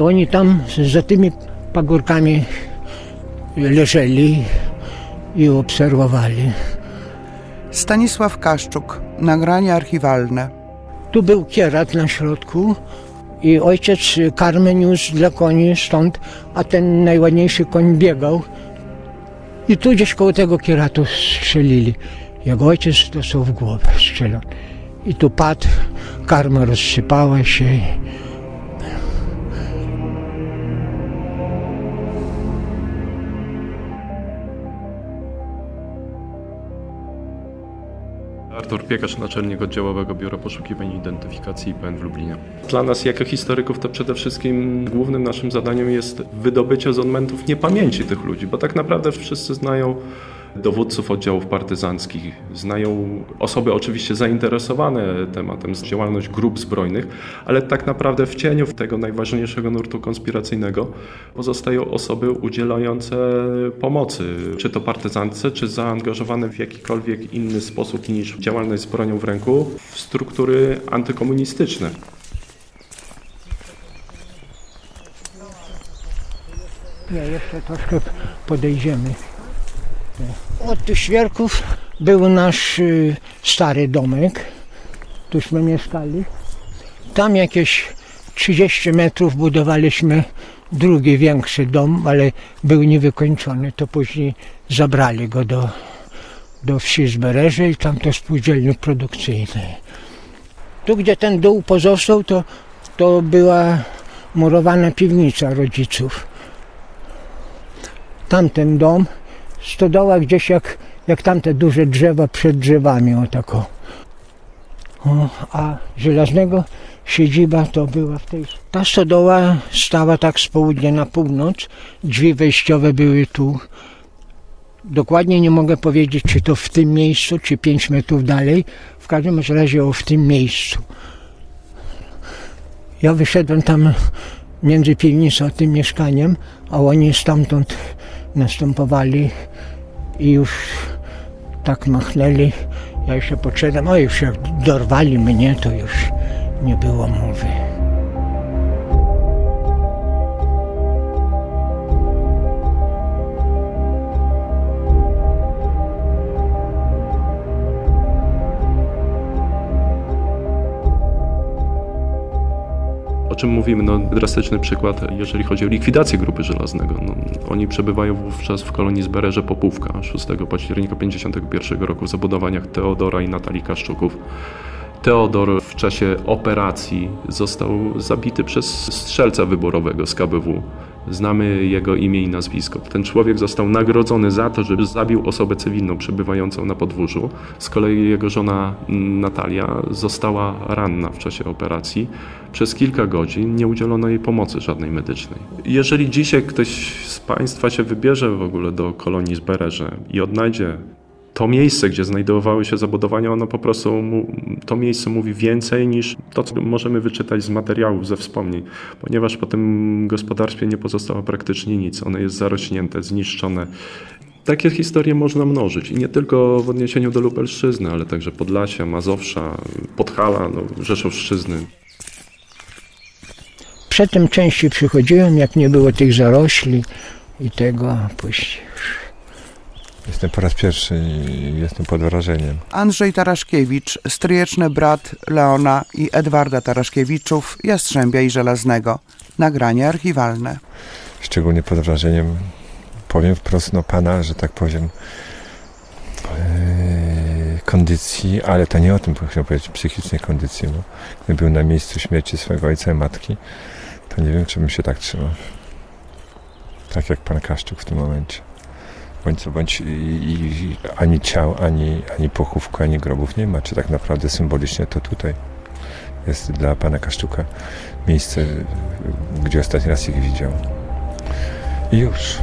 Oni tam za tymi pagórkami leżeli i obserwowali. Stanisław Kaszczuk, nagranie archiwalne. Tu był kierat na środku i ojciec karmę niósł dla koni stąd, a ten najładniejszy koń biegał. I tu gdzieś koło tego kieratu strzelili. Jak ojciec dostał w głowę strzelał. I tu padł, karma rozsypała się. Artur Piekarz, naczelnik oddziałowego Biura Poszukiwań i Identyfikacji IPN w Lublinie. Dla nas, jako historyków, to przede wszystkim głównym naszym zadaniem jest wydobycie z odmentów niepamięci tych ludzi, bo tak naprawdę wszyscy znają dowódców oddziałów partyzanckich, znają osoby oczywiście zainteresowane tematem, działalność grup zbrojnych, ale tak naprawdę w cieniu tego najważniejszego nurtu konspiracyjnego pozostają osoby udzielające pomocy, czy to partyzance, czy zaangażowane w jakikolwiek inny sposób niż działalność z bronią w ręku w struktury antykomunistyczne. Nie, jeszcze troszkę podejdziemy. Od tych świerków był nasz y, stary domek. Tuśmy mieszkali. Tam jakieś 30 metrów budowaliśmy drugi większy dom, ale był niewykończony. To później zabrali go do, do wsi Zbereże i tam to spółdzielni produkcyjnej. Tu, gdzie ten dół pozostał, to, to była murowana piwnica rodziców. Tamten dom stodoła gdzieś jak, jak tamte duże drzewa przed drzewami, o tako. O, a żelaznego siedziba to była w tej... Ta stodoła stała tak z południa na północ, drzwi wejściowe były tu. Dokładnie nie mogę powiedzieć, czy to w tym miejscu, czy 5 metrów dalej. W każdym razie o w tym miejscu. Ja wyszedłem tam między piwnicą a tym mieszkaniem, a oni stamtąd następowali i już tak machnęli. Ja jeszcze podszedłem, o już jak dorwali mnie, to już nie było mowy. Czym mówimy? No, drastyczny przykład, jeżeli chodzi o likwidację Grupy Żelaznego. No, oni przebywają wówczas w kolonii Zbereże Popówka 6 października 1951 roku w zabudowaniach Teodora i Natalii Kaszczuków. Teodor w czasie operacji został zabity przez strzelca wyborowego z KBW. Znamy jego imię i nazwisko. Ten człowiek został nagrodzony za to, że zabił osobę cywilną przebywającą na podwórzu. Z kolei jego żona Natalia została ranna w czasie operacji. Przez kilka godzin nie udzielono jej pomocy żadnej medycznej. Jeżeli dzisiaj ktoś z Państwa się wybierze w ogóle do kolonii Zbereże i odnajdzie to miejsce, gdzie znajdowały się zabudowania, ono po prostu to miejsce mówi więcej niż to, co możemy wyczytać z materiałów, ze wspomnień, ponieważ po tym gospodarstwie nie pozostało praktycznie nic. Ono jest zarośnięte, zniszczone. Takie historie można mnożyć i nie tylko w odniesieniu do Lubelszczyzny, ale także Podlasia, Mazowsza, Podhala, no, Rzeszowszczyzny. Przedtem częściej przychodziłem, jak nie było tych zarośli i tego, później. Jestem po raz pierwszy i jestem pod wrażeniem. Andrzej Taraszkiewicz, stryjeczny brat Leona i Edwarda Taraszkiewiczów, Jastrzębia i Żelaznego. Nagranie archiwalne. Szczególnie pod wrażeniem, powiem wprost, no pana, że tak powiem, yy, kondycji, ale to nie o tym chciałem powiedzieć, psychicznej kondycji, bo gdybym był na miejscu śmierci swojego ojca i matki, to nie wiem, czy bym się tak trzymał. Tak jak pan Kaszczuk w tym momencie bądź co bądź i, i, ani ciał, ani, ani pochówku, ani grobów nie ma. Czy tak naprawdę symbolicznie to tutaj jest dla pana Kaszczuka miejsce, gdzie ostatni raz ich widział. I już.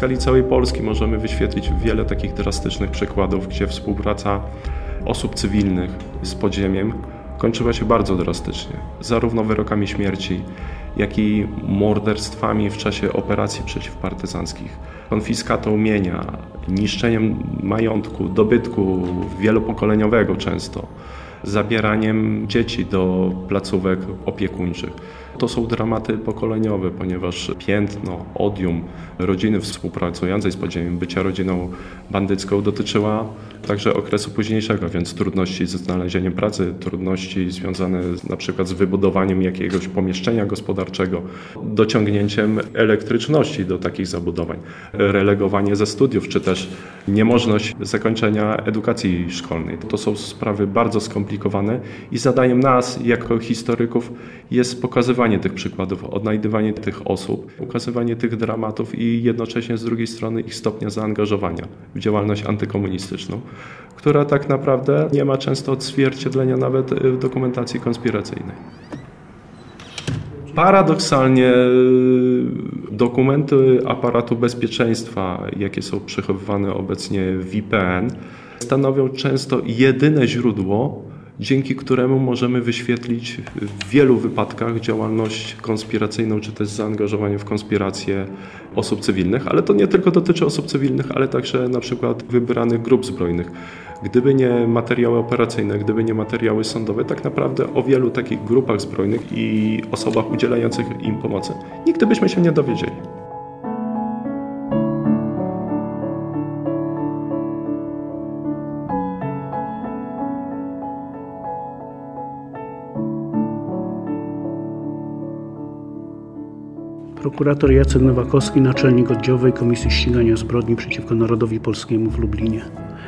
Skali całej Polski możemy wyświetlić wiele takich drastycznych przykładów, gdzie współpraca osób cywilnych z podziemiem kończyła się bardzo drastycznie. Zarówno wyrokami śmierci, jak i morderstwami w czasie operacji przeciwpartyzanckich, konfiskatą mienia, niszczeniem majątku, dobytku wielopokoleniowego często, zabieraniem dzieci do placówek opiekuńczych. To są dramaty pokoleniowe, ponieważ piętno, odium rodziny współpracującej z podziemiem, bycia rodziną bandycką dotyczyła także okresu późniejszego, więc trudności ze znalezieniem pracy, trudności związane na przykład z wybudowaniem jakiegoś pomieszczenia gospodarczego, dociągnięciem elektryczności do takich zabudowań, relegowanie ze studiów, czy też niemożność zakończenia edukacji szkolnej. To są sprawy bardzo skomplikowane i zadaniem nas, jako historyków, jest pokazywanie tych przykładów, odnajdywanie tych osób, pokazywanie tych dramatów i jednocześnie z drugiej strony ich stopnia zaangażowania w działalność antykomunistyczną która tak naprawdę nie ma często odzwierciedlenia nawet w dokumentacji konspiracyjnej. Paradoksalnie dokumenty aparatu bezpieczeństwa, jakie są przechowywane obecnie w IPN, stanowią często jedyne źródło, dzięki któremu możemy wyświetlić w wielu wypadkach działalność konspiracyjną, czy też zaangażowanie w konspirację osób cywilnych, ale to nie tylko dotyczy osób cywilnych, ale także na przykład wybranych grup zbrojnych. Gdyby nie materiały operacyjne, gdyby nie materiały sądowe, tak naprawdę o wielu takich grupach zbrojnych i osobach udzielających im pomocy nigdy byśmy się nie dowiedzieli. Prokurator Jacek Nowakowski, naczelnik oddziałowej Komisji Ścigania Zbrodni przeciwko Narodowi Polskiemu w Lublinie.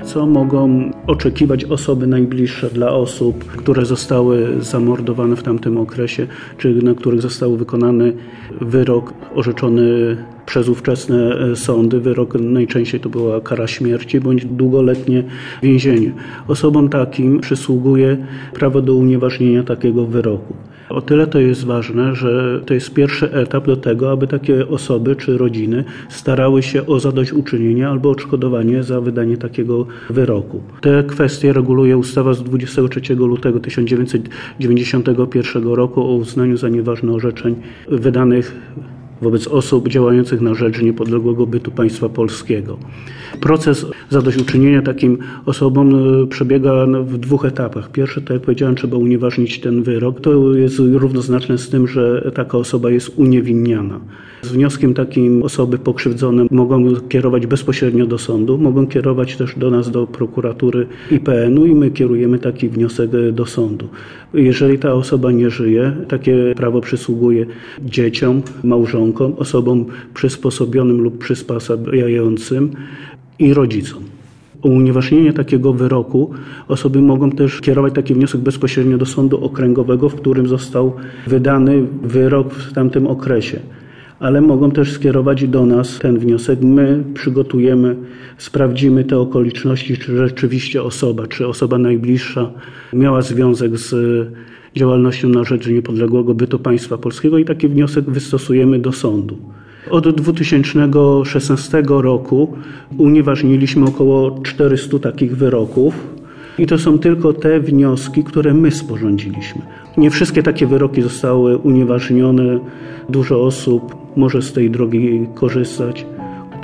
Co mogą oczekiwać osoby najbliższe dla osób, które zostały zamordowane w tamtym okresie, czy na których został wykonany wyrok orzeczony przez ówczesne e, sądy. Wyrok najczęściej to była kara śmierci bądź długoletnie więzienie. Osobom takim przysługuje prawo do unieważnienia takiego wyroku. O tyle to jest ważne, że to jest pierwszy etap do tego, aby takie osoby czy rodziny starały się o zadośćuczynienie albo odszkodowanie za wydanie takiego wyroku. Te kwestie reguluje ustawa z 23 lutego 1991 roku o uznaniu za nieważne orzeczeń wydanych wobec osób działających na rzecz niepodległego bytu państwa polskiego. Proces zadośćuczynienia takim osobom e, przebiega w dwóch etapach. Pierwszy, tak jak powiedziałem, trzeba unieważnić ten wyrok. To jest równoznaczne z tym, że taka osoba jest uniewinniana. Z wnioskiem takim osoby pokrzywdzone mogą kierować bezpośrednio do sądu, mogą kierować też do nas, do prokuratury IPN-u i my kierujemy taki wniosek do sądu. Jeżeli ta osoba nie żyje, takie prawo przysługuje dzieciom, małżonkom, osobom przysposobionym lub przysposabiającym i rodzicom. Unieważnienie takiego wyroku osoby mogą też kierować taki wniosek bezpośrednio do sądu okręgowego, w którym został wydany wyrok w tamtym okresie ale mogą też skierować do nas ten wniosek. My przygotujemy, sprawdzimy te okoliczności, czy rzeczywiście osoba, czy osoba najbliższa miała związek z działalnością na rzecz niepodległego bytu państwa polskiego i taki wniosek wystosujemy do sądu. Od 2016 roku unieważniliśmy około 400 takich wyroków. I to są tylko te wnioski, które my sporządziliśmy. Nie wszystkie takie wyroki zostały unieważnione. Dużo osób może z tej drogi korzystać.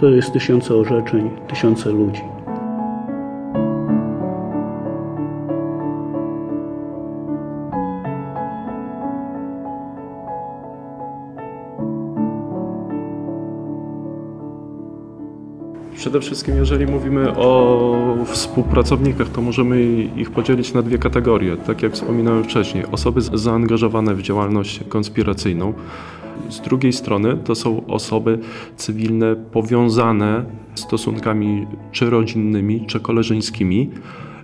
To jest tysiące orzeczeń, tysiące ludzi. Przede wszystkim, jeżeli mówimy o współpracownikach, to możemy ich podzielić na dwie kategorie. Tak jak wspominałem wcześniej, osoby zaangażowane w działalność konspiracyjną. Z drugiej strony to są osoby cywilne powiązane stosunkami czy rodzinnymi, czy koleżeńskimi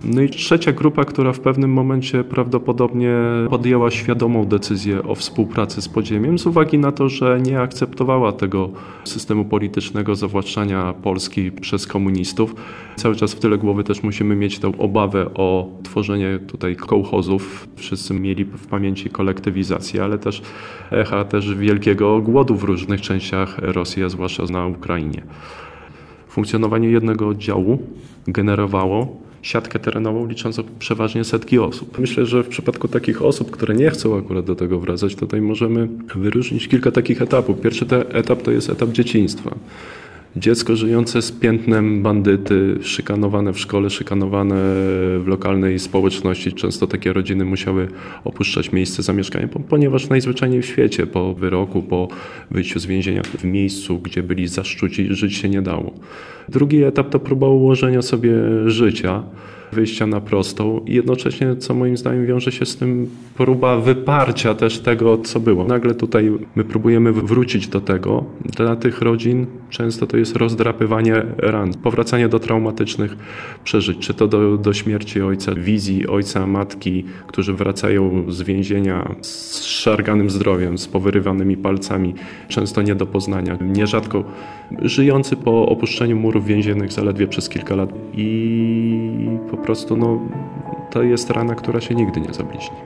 no i trzecia grupa, która w pewnym momencie prawdopodobnie podjęła świadomą decyzję o współpracy z podziemiem z uwagi na to, że nie akceptowała tego systemu politycznego zawłaszczania Polski przez komunistów. Cały czas w tyle głowy też musimy mieć tę obawę o tworzenie tutaj kołchozów. Wszyscy mieli w pamięci kolektywizację, ale też echa też wielkiego głodu w różnych częściach Rosji, a zwłaszcza na Ukrainie. Funkcjonowanie jednego oddziału generowało siatkę terenową liczącą przeważnie setki osób. Myślę, że w przypadku takich osób, które nie chcą akurat do tego wracać, tutaj możemy wyróżnić kilka takich etapów. Pierwszy etap to jest etap dzieciństwa. Dziecko żyjące z piętnem bandyty, szykanowane w szkole, szykanowane w lokalnej społeczności. Często takie rodziny musiały opuszczać miejsce zamieszkania, ponieważ najzwyczajniej w świecie po wyroku, po wyjściu z więzienia w miejscu, gdzie byli zaszczuci, żyć się nie dało. Drugi etap to próba ułożenia sobie życia wyjścia na prostą i jednocześnie, co moim zdaniem wiąże się z tym próba wyparcia też tego, co było. Nagle tutaj my próbujemy wrócić do tego. Dla tych rodzin często to jest rozdrapywanie ran, powracanie do traumatycznych przeżyć, czy to do, do śmierci ojca, wizji ojca, matki, którzy wracają z więzienia z szarganym zdrowiem, z powyrywanymi palcami, często nie do poznania, nierzadko żyjący po opuszczeniu murów więziennych zaledwie przez kilka lat i po prostu no, to jest rana, która się nigdy nie zabliźni.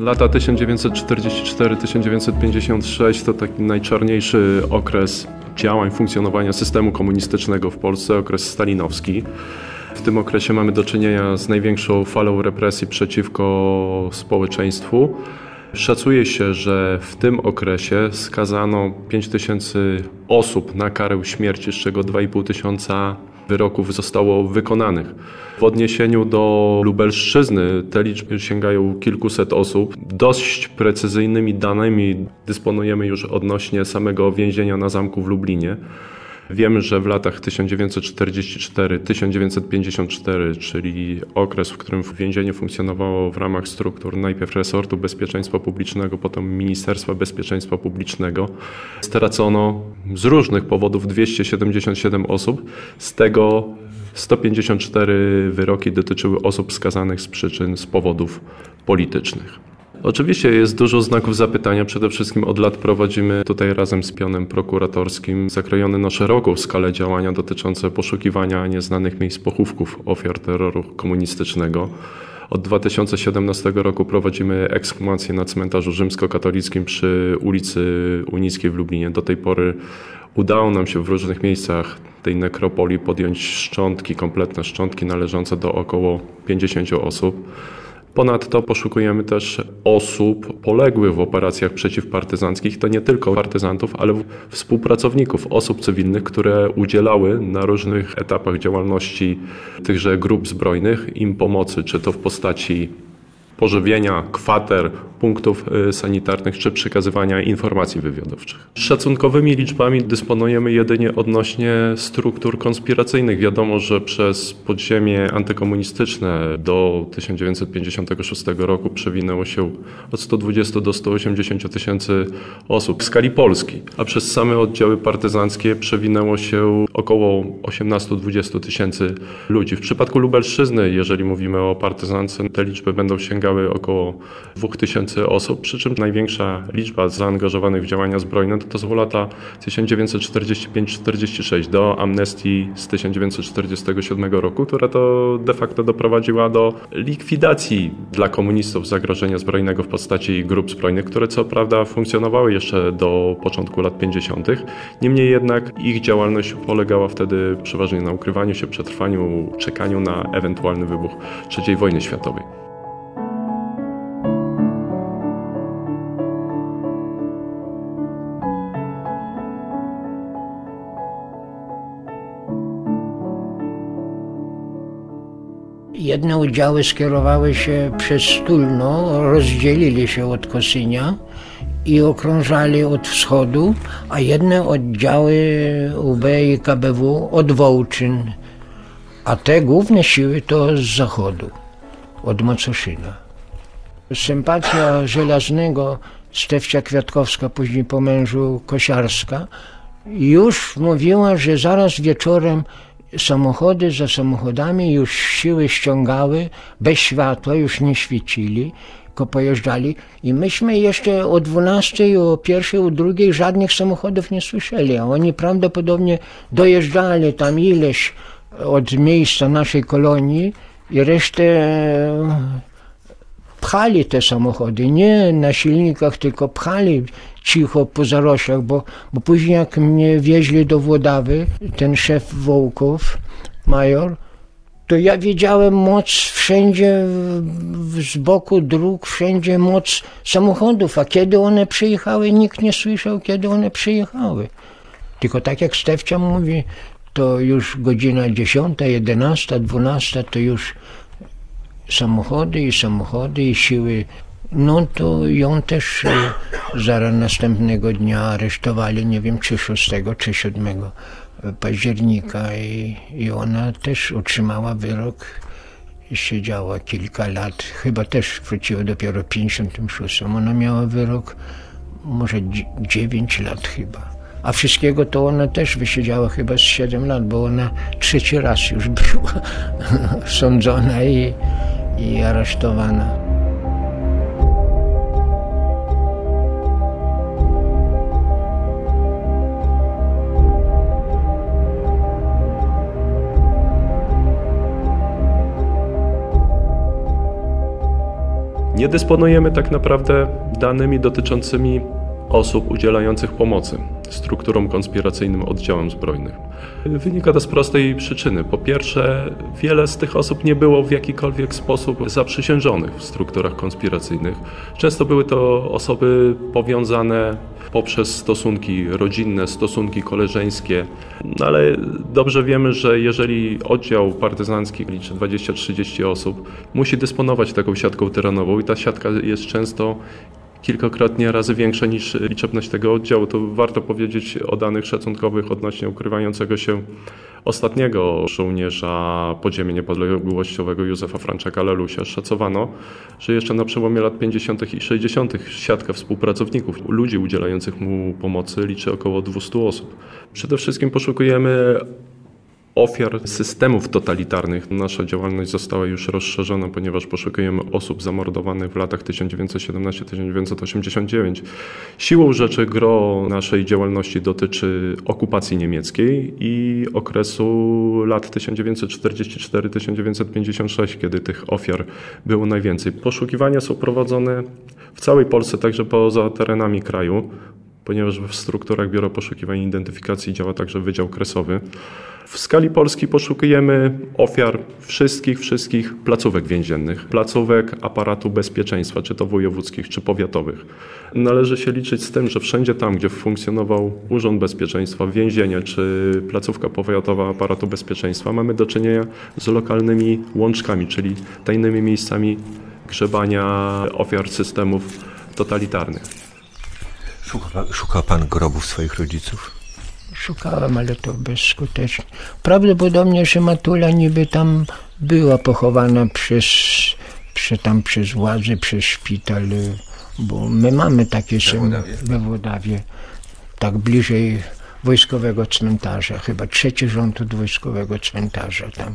Lata 1944-1956 to taki najczarniejszy okres działań, funkcjonowania systemu komunistycznego w Polsce, okres stalinowski. W tym okresie mamy do czynienia z największą falą represji przeciwko społeczeństwu. Szacuje się, że w tym okresie skazano 5 tysięcy osób na karę śmierci, z czego 2,5 tysiąca wyroków zostało wykonanych. W odniesieniu do Lubelszczyzny te liczby sięgają kilkuset osób. Dość precyzyjnymi danymi dysponujemy już odnośnie samego więzienia na zamku w Lublinie. Wiemy, że w latach 1944-1954, czyli okres, w którym więzienie funkcjonowało w ramach struktur najpierw resortu bezpieczeństwa publicznego, potem Ministerstwa Bezpieczeństwa Publicznego, stracono z różnych powodów 277 osób, z tego 154 wyroki dotyczyły osób skazanych z przyczyn, z powodów politycznych. Oczywiście jest dużo znaków zapytania. Przede wszystkim od lat prowadzimy tutaj razem z pionem prokuratorskim zakrojone na szeroką skalę działania dotyczące poszukiwania nieznanych miejsc pochówków ofiar terroru komunistycznego. Od 2017 roku prowadzimy ekshumację na cmentarzu rzymskokatolickim przy ulicy Unickiej w Lublinie. Do tej pory udało nam się w różnych miejscach tej nekropolii podjąć szczątki, kompletne szczątki należące do około 50 osób. Ponadto poszukujemy też osób poległych w operacjach przeciwpartyzanckich. To nie tylko partyzantów, ale współpracowników, osób cywilnych, które udzielały na różnych etapach działalności tychże grup zbrojnych im pomocy, czy to w postaci pożywienia, kwater, punktów y, sanitarnych czy przekazywania informacji wywiadowczych. Szacunkowymi liczbami dysponujemy jedynie odnośnie struktur konspiracyjnych. Wiadomo, że przez podziemie antykomunistyczne do 1956 roku przewinęło się od 120 do 180 tysięcy osób w skali Polski, a przez same oddziały partyzanckie przewinęło się około 18-20 tysięcy ludzi. W przypadku Lubelszczyzny, jeżeli mówimy o partyzance, te liczby będą sięgały około 2000 tysięcy osób, przy czym największa liczba zaangażowanych w działania zbrojne to, to są lata 1945-46 do amnestii z 1947 roku, która to de facto doprowadziła do likwidacji dla komunistów zagrożenia zbrojnego w postaci grup zbrojnych, które co prawda funkcjonowały jeszcze do początku lat 50. Niemniej jednak ich działalność polegała wtedy przeważnie na ukrywaniu się, przetrwaniu, czekaniu na ewentualny wybuch III wojny światowej. Jedne oddziały skierowały się przez Stulno, rozdzielili się od Kosynia i okrążali od wschodu, a jedne oddziały UB i KBW od Wołczyn, a te główne siły to z zachodu, od Macoszyna. Sympatia Żelaznego, Stefcia Kwiatkowska, później po mężu Kosiarska, już mówiła, że zaraz wieczorem samochody za samochodami już siły ściągały, bez światła już nie świecili, tylko pojeżdżali. I myśmy jeszcze o 12, o pierwszej, o drugiej żadnych samochodów nie słyszeli, a oni prawdopodobnie dojeżdżali tam ileś od miejsca naszej kolonii i resztę pchali te samochody, nie na silnikach, tylko pchali cicho po zaroślach, bo, bo później jak mnie wieźli do Włodawy, ten szef Wołków, major, to ja widziałem moc wszędzie, z boku dróg, wszędzie moc samochodów, a kiedy one przyjechały, nikt nie słyszał, kiedy one przyjechały. Tylko tak jak Stefcia mówi, to już godzina 10, 11, 12 to już samochody i samochody i siły. No to ją też e, zaraz następnego dnia aresztowali, nie wiem czy 6 czy 7 października i, i ona też otrzymała wyrok. Siedziała kilka lat, chyba też wróciła dopiero w 56. Ona miała wyrok może 9 lat chyba. A wszystkiego to ona też wysiedziała chyba z 7 lat, bo ona trzeci raz już była sądzona i, i aresztowana. Nie dysponujemy tak naprawdę danymi dotyczącymi osób udzielających pomocy strukturom konspiracyjnym oddziałom zbrojnych. Wynika to z prostej przyczyny. Po pierwsze, wiele z tych osób nie było w jakikolwiek sposób zaprzysiężonych w strukturach konspiracyjnych. Często były to osoby powiązane poprzez stosunki rodzinne, stosunki koleżeńskie, no ale dobrze wiemy, że jeżeli oddział partyzancki liczy 20-30 osób, musi dysponować taką siatką terenową i ta siatka jest często kilkakrotnie razy większa niż liczebność tego oddziału. To warto powiedzieć o danych szacunkowych odnośnie ukrywającego się ostatniego żołnierza podziemia niepodległościowego Józefa Franczaka Lelusia. Szacowano, że jeszcze na przełomie lat 50. i 60. siatka współpracowników, ludzi udzielających mu pomocy liczy około 200 osób. Przede wszystkim poszukujemy ofiar systemów totalitarnych. Nasza działalność została już rozszerzona, ponieważ poszukujemy osób zamordowanych w latach 1917-1989. Siłą rzeczy gro naszej działalności dotyczy okupacji niemieckiej i okresu lat 1944-1956, kiedy tych ofiar było najwięcej. Poszukiwania są prowadzone w całej Polsce, także poza terenami kraju ponieważ w strukturach Biura Poszukiwań i Identyfikacji działa także Wydział Kresowy. W skali Polski poszukujemy ofiar wszystkich, wszystkich placówek więziennych, placówek aparatu bezpieczeństwa, czy to wojewódzkich, czy powiatowych. Należy się liczyć z tym, że wszędzie tam, gdzie funkcjonował Urząd Bezpieczeństwa, więzienie, czy placówka powiatowa aparatu bezpieczeństwa, mamy do czynienia z lokalnymi łączkami, czyli tajnymi miejscami grzebania ofiar systemów totalitarnych. Szuka, szuka pan grobów swoich rodziców? Szukałem, ale to bezskutecznie. Prawdopodobnie, że Matula niby tam była pochowana przez, przy, tam przez władze, przez szpital, bo my mamy takie Włodawie? we Włodawie, tak bliżej wojskowego cmentarza, chyba trzeci rząd od wojskowego cmentarza, tam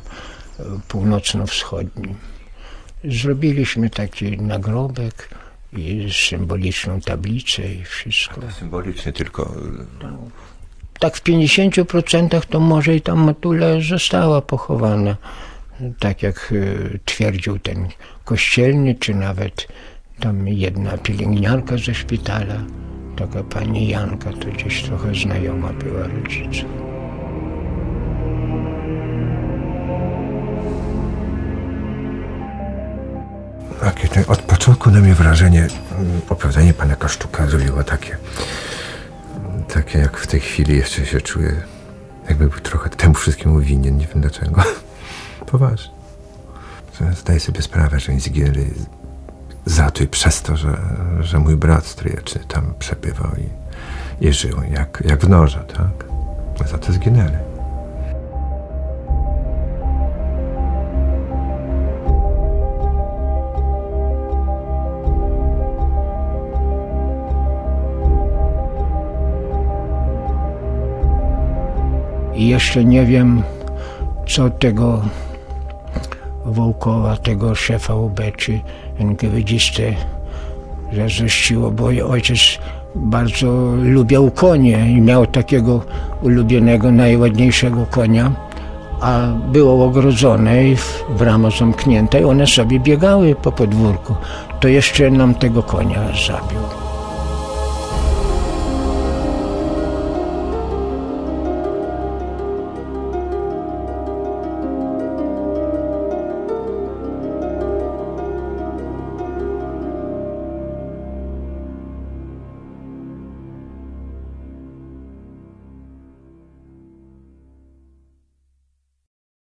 y, północno-wschodnim. Zrobiliśmy taki nagrobek i symboliczną tablicę i wszystko. Symbolicznie tylko. tak w 50% to może i tam Matula została pochowana. Tak jak y, twierdził ten kościelny, czy nawet tam jedna pielęgniarka ze szpitala, taka pani Janka, to gdzieś trochę znajoma była rodziców. Takie, te, od początku na mnie wrażenie, mm, opowiadanie pana Kasztuka zrobiło takie, takie jak w tej chwili jeszcze się czuję, jakby był trochę temu wszystkiemu winien, nie wiem dlaczego. Poważnie. Zdaję sobie sprawę, że zginęli za to i przez to, że, że mój brat stryjeczny tam przebywał i, i żył, jak, jak w norze, tak? Za to zginęli. I jeszcze nie wiem, co tego Wołkowa, tego szefa UB, czy NKWD zazdrościło, bo ojciec bardzo lubiał konie i miał takiego ulubionego, najładniejszego konia, a było ogrodzone i brama zamknięta i one sobie biegały po podwórku. To jeszcze nam tego konia zabił.